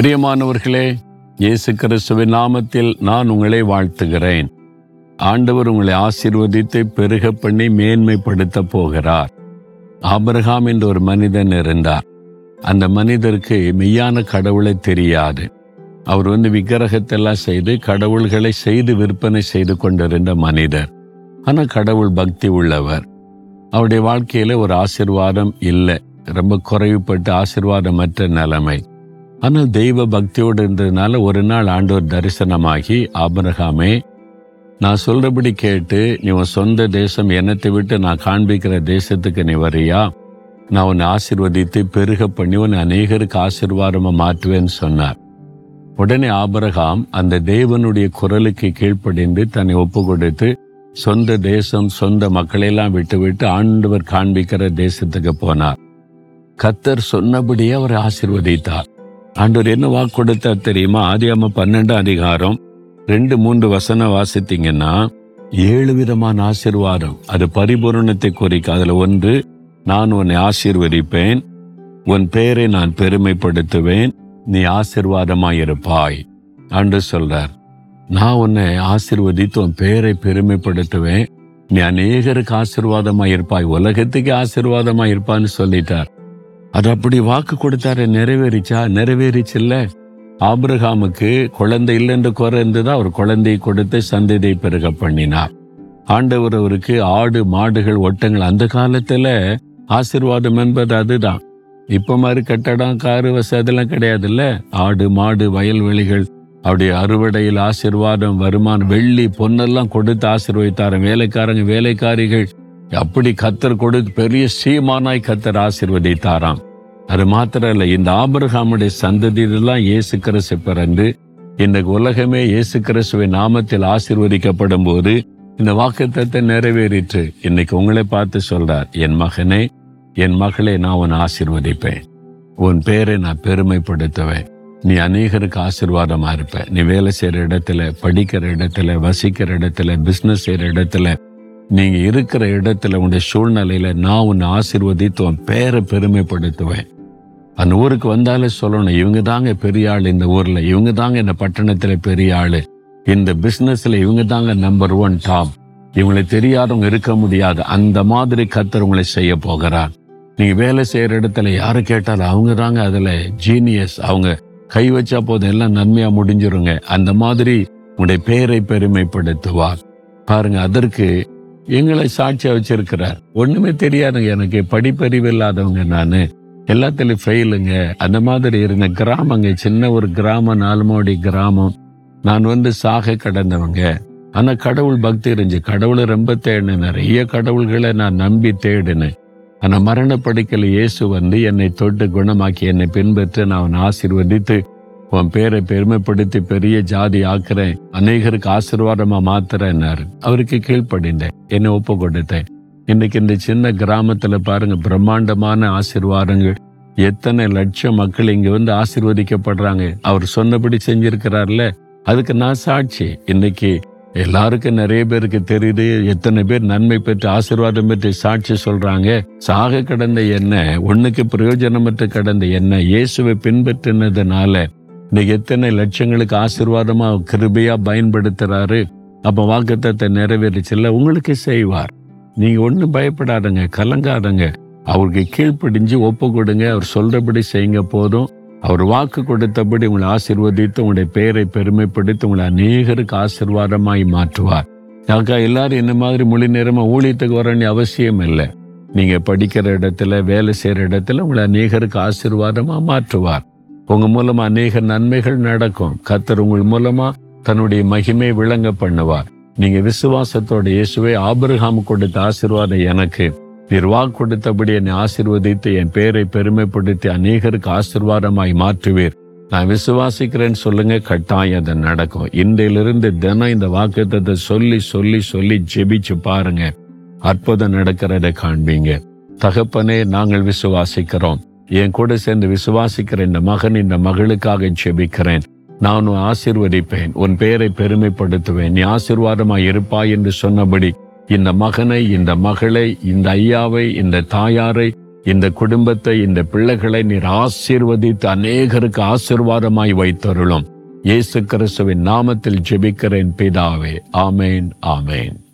பிரியமானவர்களே இயேசு கிறிஸ்துவின் நாமத்தில் நான் உங்களை வாழ்த்துகிறேன். ஆண்டவர் உங்களை ஆசீர்வதித்து பெருக பண்ணி மேன்மைப்படுத்த போகிறார். ஆபிரகாம் என்ற ஒரு மனிதன் இருந்தார். அந்த மனிதருக்கு மெய்யான கடவுளை தெரியாது. அவர் வந்து விக்கிரகத்தெல்லாம் செய்து கடவுள்களை செய்து விற்பனை செய்து கொண்டிருந்த மனிதர். ஆனால் கடவுள் பக்தி உள்ளவர். அவருடைய வாழ்க்கையில ஒரு ஆசிர்வாதம் இல்லை. ரொம்ப குறைவுபட்டு ஆசிர்வாதமற்ற நிலைமை. ஆனால் தெய்வ பக்தியோடு இருந்ததுனால ஒரு நாள் ஆண்டவர் தரிசனமாகி ஆபரகாமே நான் சொல்றபடி கேட்டு நீ உன் சொந்த தேசம் என்னத்தை விட்டு நான் காண்பிக்கிற தேசத்துக்கு நீ வரியா? நான் உன்னை ஆசிர்வதித்து பெருக பண்ணி உன்னை அநேகருக்கு ஆசிர்வாதமாக மாற்றுவேன்னு சொன்னார். உடனே ஆபரகாம் அந்த தேவனுடைய குரலுக்கு கீழ்ப்படிந்து தன்னை ஒப்பு கொடுத்து சொந்த தேசம் சொந்த மக்களையெல்லாம் விட்டுவிட்டு ஆண்டவர் காண்பிக்கிற தேசத்துக்கு போனார். கத்தர் சொன்னபடியே அவர் ஆசிர்வதித்தார். ஆண்டவர் என்ன வாக்கு கொடுத்தார் தெரியுமா? ஆதியாம பன்னெண்டு அதிகாரம் ரெண்டு மூன்று வசனம் வாசித்தீங்கன்னா ஏழு விதமான ஆசீர்வாதம். அது பரிபூரணத்தை குறிக்க அதுல ஒன்று நான் உன்னை ஆசீர்வதிப்பேன். உன் பெயரை நான் பெருமைப்படுத்துவேன். நீ ஆசீர்வாதமாயிருப்பாய். அன்று சொல்றார் நான் உன்னை ஆசீர்வதித்து உன் பெயரை பெருமைப்படுத்துவேன். நீ அநேகருக்கு ஆசீர்வாதமா இருப்பாய் உலகத்துக்கு ஆசீர்வாதமா இருப்பான்னு சொல்லிட்டார். அது அப்படி வாக்கு கொடுத்தாரு நிறைவேறிச்சா? நிறைவேறிச்சுல்ல. ஆபிரகாமுக்கு குழந்தை இல்லைன்ற குறை இருந்ததா? அவர் குழந்தையை கொடுத்து சந்ததியை பெருக பண்ணினார். ஆண்டவர் அவருக்கு ஆடு மாடுகள் ஒட்டங்கள் அந்த காலத்துல ஆசீர்வாதம் என்பது அதுதான். இப்ப மாதிரி கட்டடம் காரு வசதி அதெல்லாம் கிடையாதுல்ல? ஆடு மாடு வயல்வெளிகள் அப்படி அறுவடையில் ஆசீர்வாதம் வருமானம் வெள்ளி பொன்னெல்லாம் கொடுத்து ஆசீர்வதித்தார். வேலைக்காரங்க வேலைக்காரிகள் அப்படி கத்தர் கொடுத்து பெரிய சீமானாய் கத்தர் ஆசிர்வதித்தாராம். அது மாத்திரம் இல்லை இந்த ஆபிரகாமுடைய சந்ததியெல்லாம் இயேசு கிறிஸ்து பிறந்து இன்னைக்கு உலகமே இயேசு கிறிஸ்துவை நாமத்தில் ஆசீர்வதிக்கப்படும் போது இந்த வாக்குத்தத்தை நிறைவேறிற்று. இன்னைக்கு உங்களை பார்த்து சொல்றார் என் மகனே என் மகளை நான் உன் ஆசிர்வதிப்பேன். உன் பேரை நான் பெருமைப்படுத்துவேன். நீ அநேகருக்கு ஆசிர்வாதமா இருப்ப. நீ வேலை செய்யற இடத்துல படிக்கிற இடத்துல வசிக்கிற இடத்துல பிசினஸ் செய்யற இடத்துல நீங்க இருக்கிற இடத்துல உன்னுடைய சூழ்நிலையில நான் உன்னை ஆசீர்வதித்து உன் பேரை பெருமைப்படுத்துவேன். அந்த ஊருக்கு வந்தாலே சொல்லணும் இவங்க தாங்க பெரிய ஆள் இந்த ஊரில் இவங்க தாங்க இந்த பட்டணத்தில் பெரிய ஆளு. இந்த பிஸ்னஸில் இவங்க தாங்க நம்பர் ஒன் டாப் இவங்களை தெரியாதவங்க இருக்க முடியாது. அந்த மாதிரி கத்தர் உங்களை செய்ய போகிறார். நீங்கள் வேலை செய்கிற இடத்துல யார் கேட்டாலும் அவங்க தாங்க அதில் ஜீனியஸ் அவங்க கை வச்சா போதும் எல்லாம் நன்மையா முடிஞ்சிருங்க. அந்த மாதிரி உங்களுடைய பெயரை பெருமைப்படுத்துவார். பாருங்க அதற்கு எங்களை சாட்சியாக வச்சிருக்கிறார். ஒண்ணுமே தெரியாதுங்க எனக்கு படிப்பறிவு இல்லாதவங்க நான். எல்லாத்துலேயும் ஃபெயிலுங்க அந்த மாதிரி இருந்த கிராமங்க சின்ன ஒரு கிராமம் நாலுமோடி கிராமம். நான் வந்து சாக கடந்தவங்க. ஆனால் கடவுள் பக்தி இருந்துச்சு. கடவுளை ரொம்ப தேடினேன். நிறைய கடவுள்களை நான் நம்பி தேடினேன். ஆனால் மரணப்படுக்கையில் இயேசு வந்து என்னை தொட்டு குணமாக்கி என்னை பின்பற்று நான் அவனை ஆசீர்வதித்து உன் பேரை பெருமைப்படுத்தி பெரிய ஜாதி ஆக்குறேன். அநேகருக்கு ஆசீர்வாதமா மாத்துறேன்னாரு. அவருக்கு கீழ்ப்படிந்தேன். என்னை ஒப்பு கொடுத்தேன் இன்னைக்கு இந்த சின்ன கிராமத்துல பாருங்க பிரம்மாண்டமான ஆசீர்வாதங்கள். எத்தனை லட்சம் மக்கள் இங்க வந்து ஆசிர்வதிக்கப்படுறாங்க. அவர் சொன்னபடி செஞ்சிருக்கிறார்ல. அதுக்கு நான் சாட்சி. இன்னைக்கு எல்லாருக்கும் நிறைய பேருக்கு தெரியுது எத்தனை பேர் நன்மை பெற்று ஆசீர்வாதம் பெற்று சாட்சி சொல்றாங்க. சாக கடந்த என்ன ஒண்ணுக்கு பிரயோஜனமற்ற கடந்த என்ன இயேசுவை பின்பற்றினதுனால இன்னைக்கு எத்தனை லட்சங்களுக்கு ஆசீர்வாதமா கிருபையா பயன்படுத்துறாரு. அப்ப வாக்குத்தத்தை நிறைவேறிச்சுல்ல உங்களுக்கு செய்வார். நீங்க ஒன்றும் பயப்படாதங்க கலங்காதங்க. அவருக்கு கீழ்ப்படிஞ்சு ஒப்பு கொடுங்க. அவர் சொல்றபடி செய்யுங்க போதும். அவர் வாக்கு கொடுத்தபடி உங்களை ஆசிர்வதித்து உங்களுடைய பெயரை பெருமைப்படுத்தி உங்களை அநேகருக்கு ஆசீர்வாதமாய் மாற்றுவார். யாக்கா எல்லாரும் என்ன மாதிரி மொழி நேரமா ஊழியத்துக்கு வரணும் அவசியம் இல்லை. நீங்க படிக்கிற இடத்துல வேலை செய்யற இடத்துல உங்களை அநேகருக்கு ஆசீர்வாதமா மாற்றுவார். உங்க மூலமா அநேக நன்மைகள் நடக்கும். கத்தர் உங்கள் மூலமா தன்னுடைய மகிமை விளங்க பண்ணுவார். நீங்க விசுவாசத்தோட இயேசுவை ஆபிரகாம் கொடுத்த ஆசீர்வாதம் எனக்கு. நிர்வாக கொடுத்தபடி என்னை ஆசிர்வதித்து என் பேரை பெருமைப்படுத்தி அநேகருக்கு ஆசீர்வாதமாய் மாற்றுவீர். நான் விசுவாசிக்கிறேன்னு சொல்லுங்க கட்டாயம் அது நடக்கும். இன்றையிலிருந்து தினம் இந்த வாக்குத்தத்தை சொல்லி சொல்லி சொல்லி ஜெபிச்சு பாருங்க. அற்புதம் நடக்கிறத காண்பீங்க. தகப்பனே நாங்கள் விசுவாசிக்கிறோம். என் கூட சேர்ந்து விசுவாசிக்கிற இந்த மகன் இந்த மகளுக்காக ஜெபிக்கிறேன். நான் ஆசிர்வதிப்பேன். உன் பெயரை பெருமைப்படுத்துவேன். நீ ஆசிர்வாதமாய் இருப்பாய் என்று சொன்னபடி இந்த மகனை இந்த மகளை இந்த ஐயாவை இந்த தாயாரை இந்த குடும்பத்தை இந்த பிள்ளைகளை நீர் ஆசிர்வதித்து அநேகருக்கு ஆசிர்வாதமாய் வைத்தருளும். இயேசு கிறிஸ்துவின் நாமத்தில் ஜெபிக்கிறேன் பிதாவே. ஆமேன் ஆமேன்.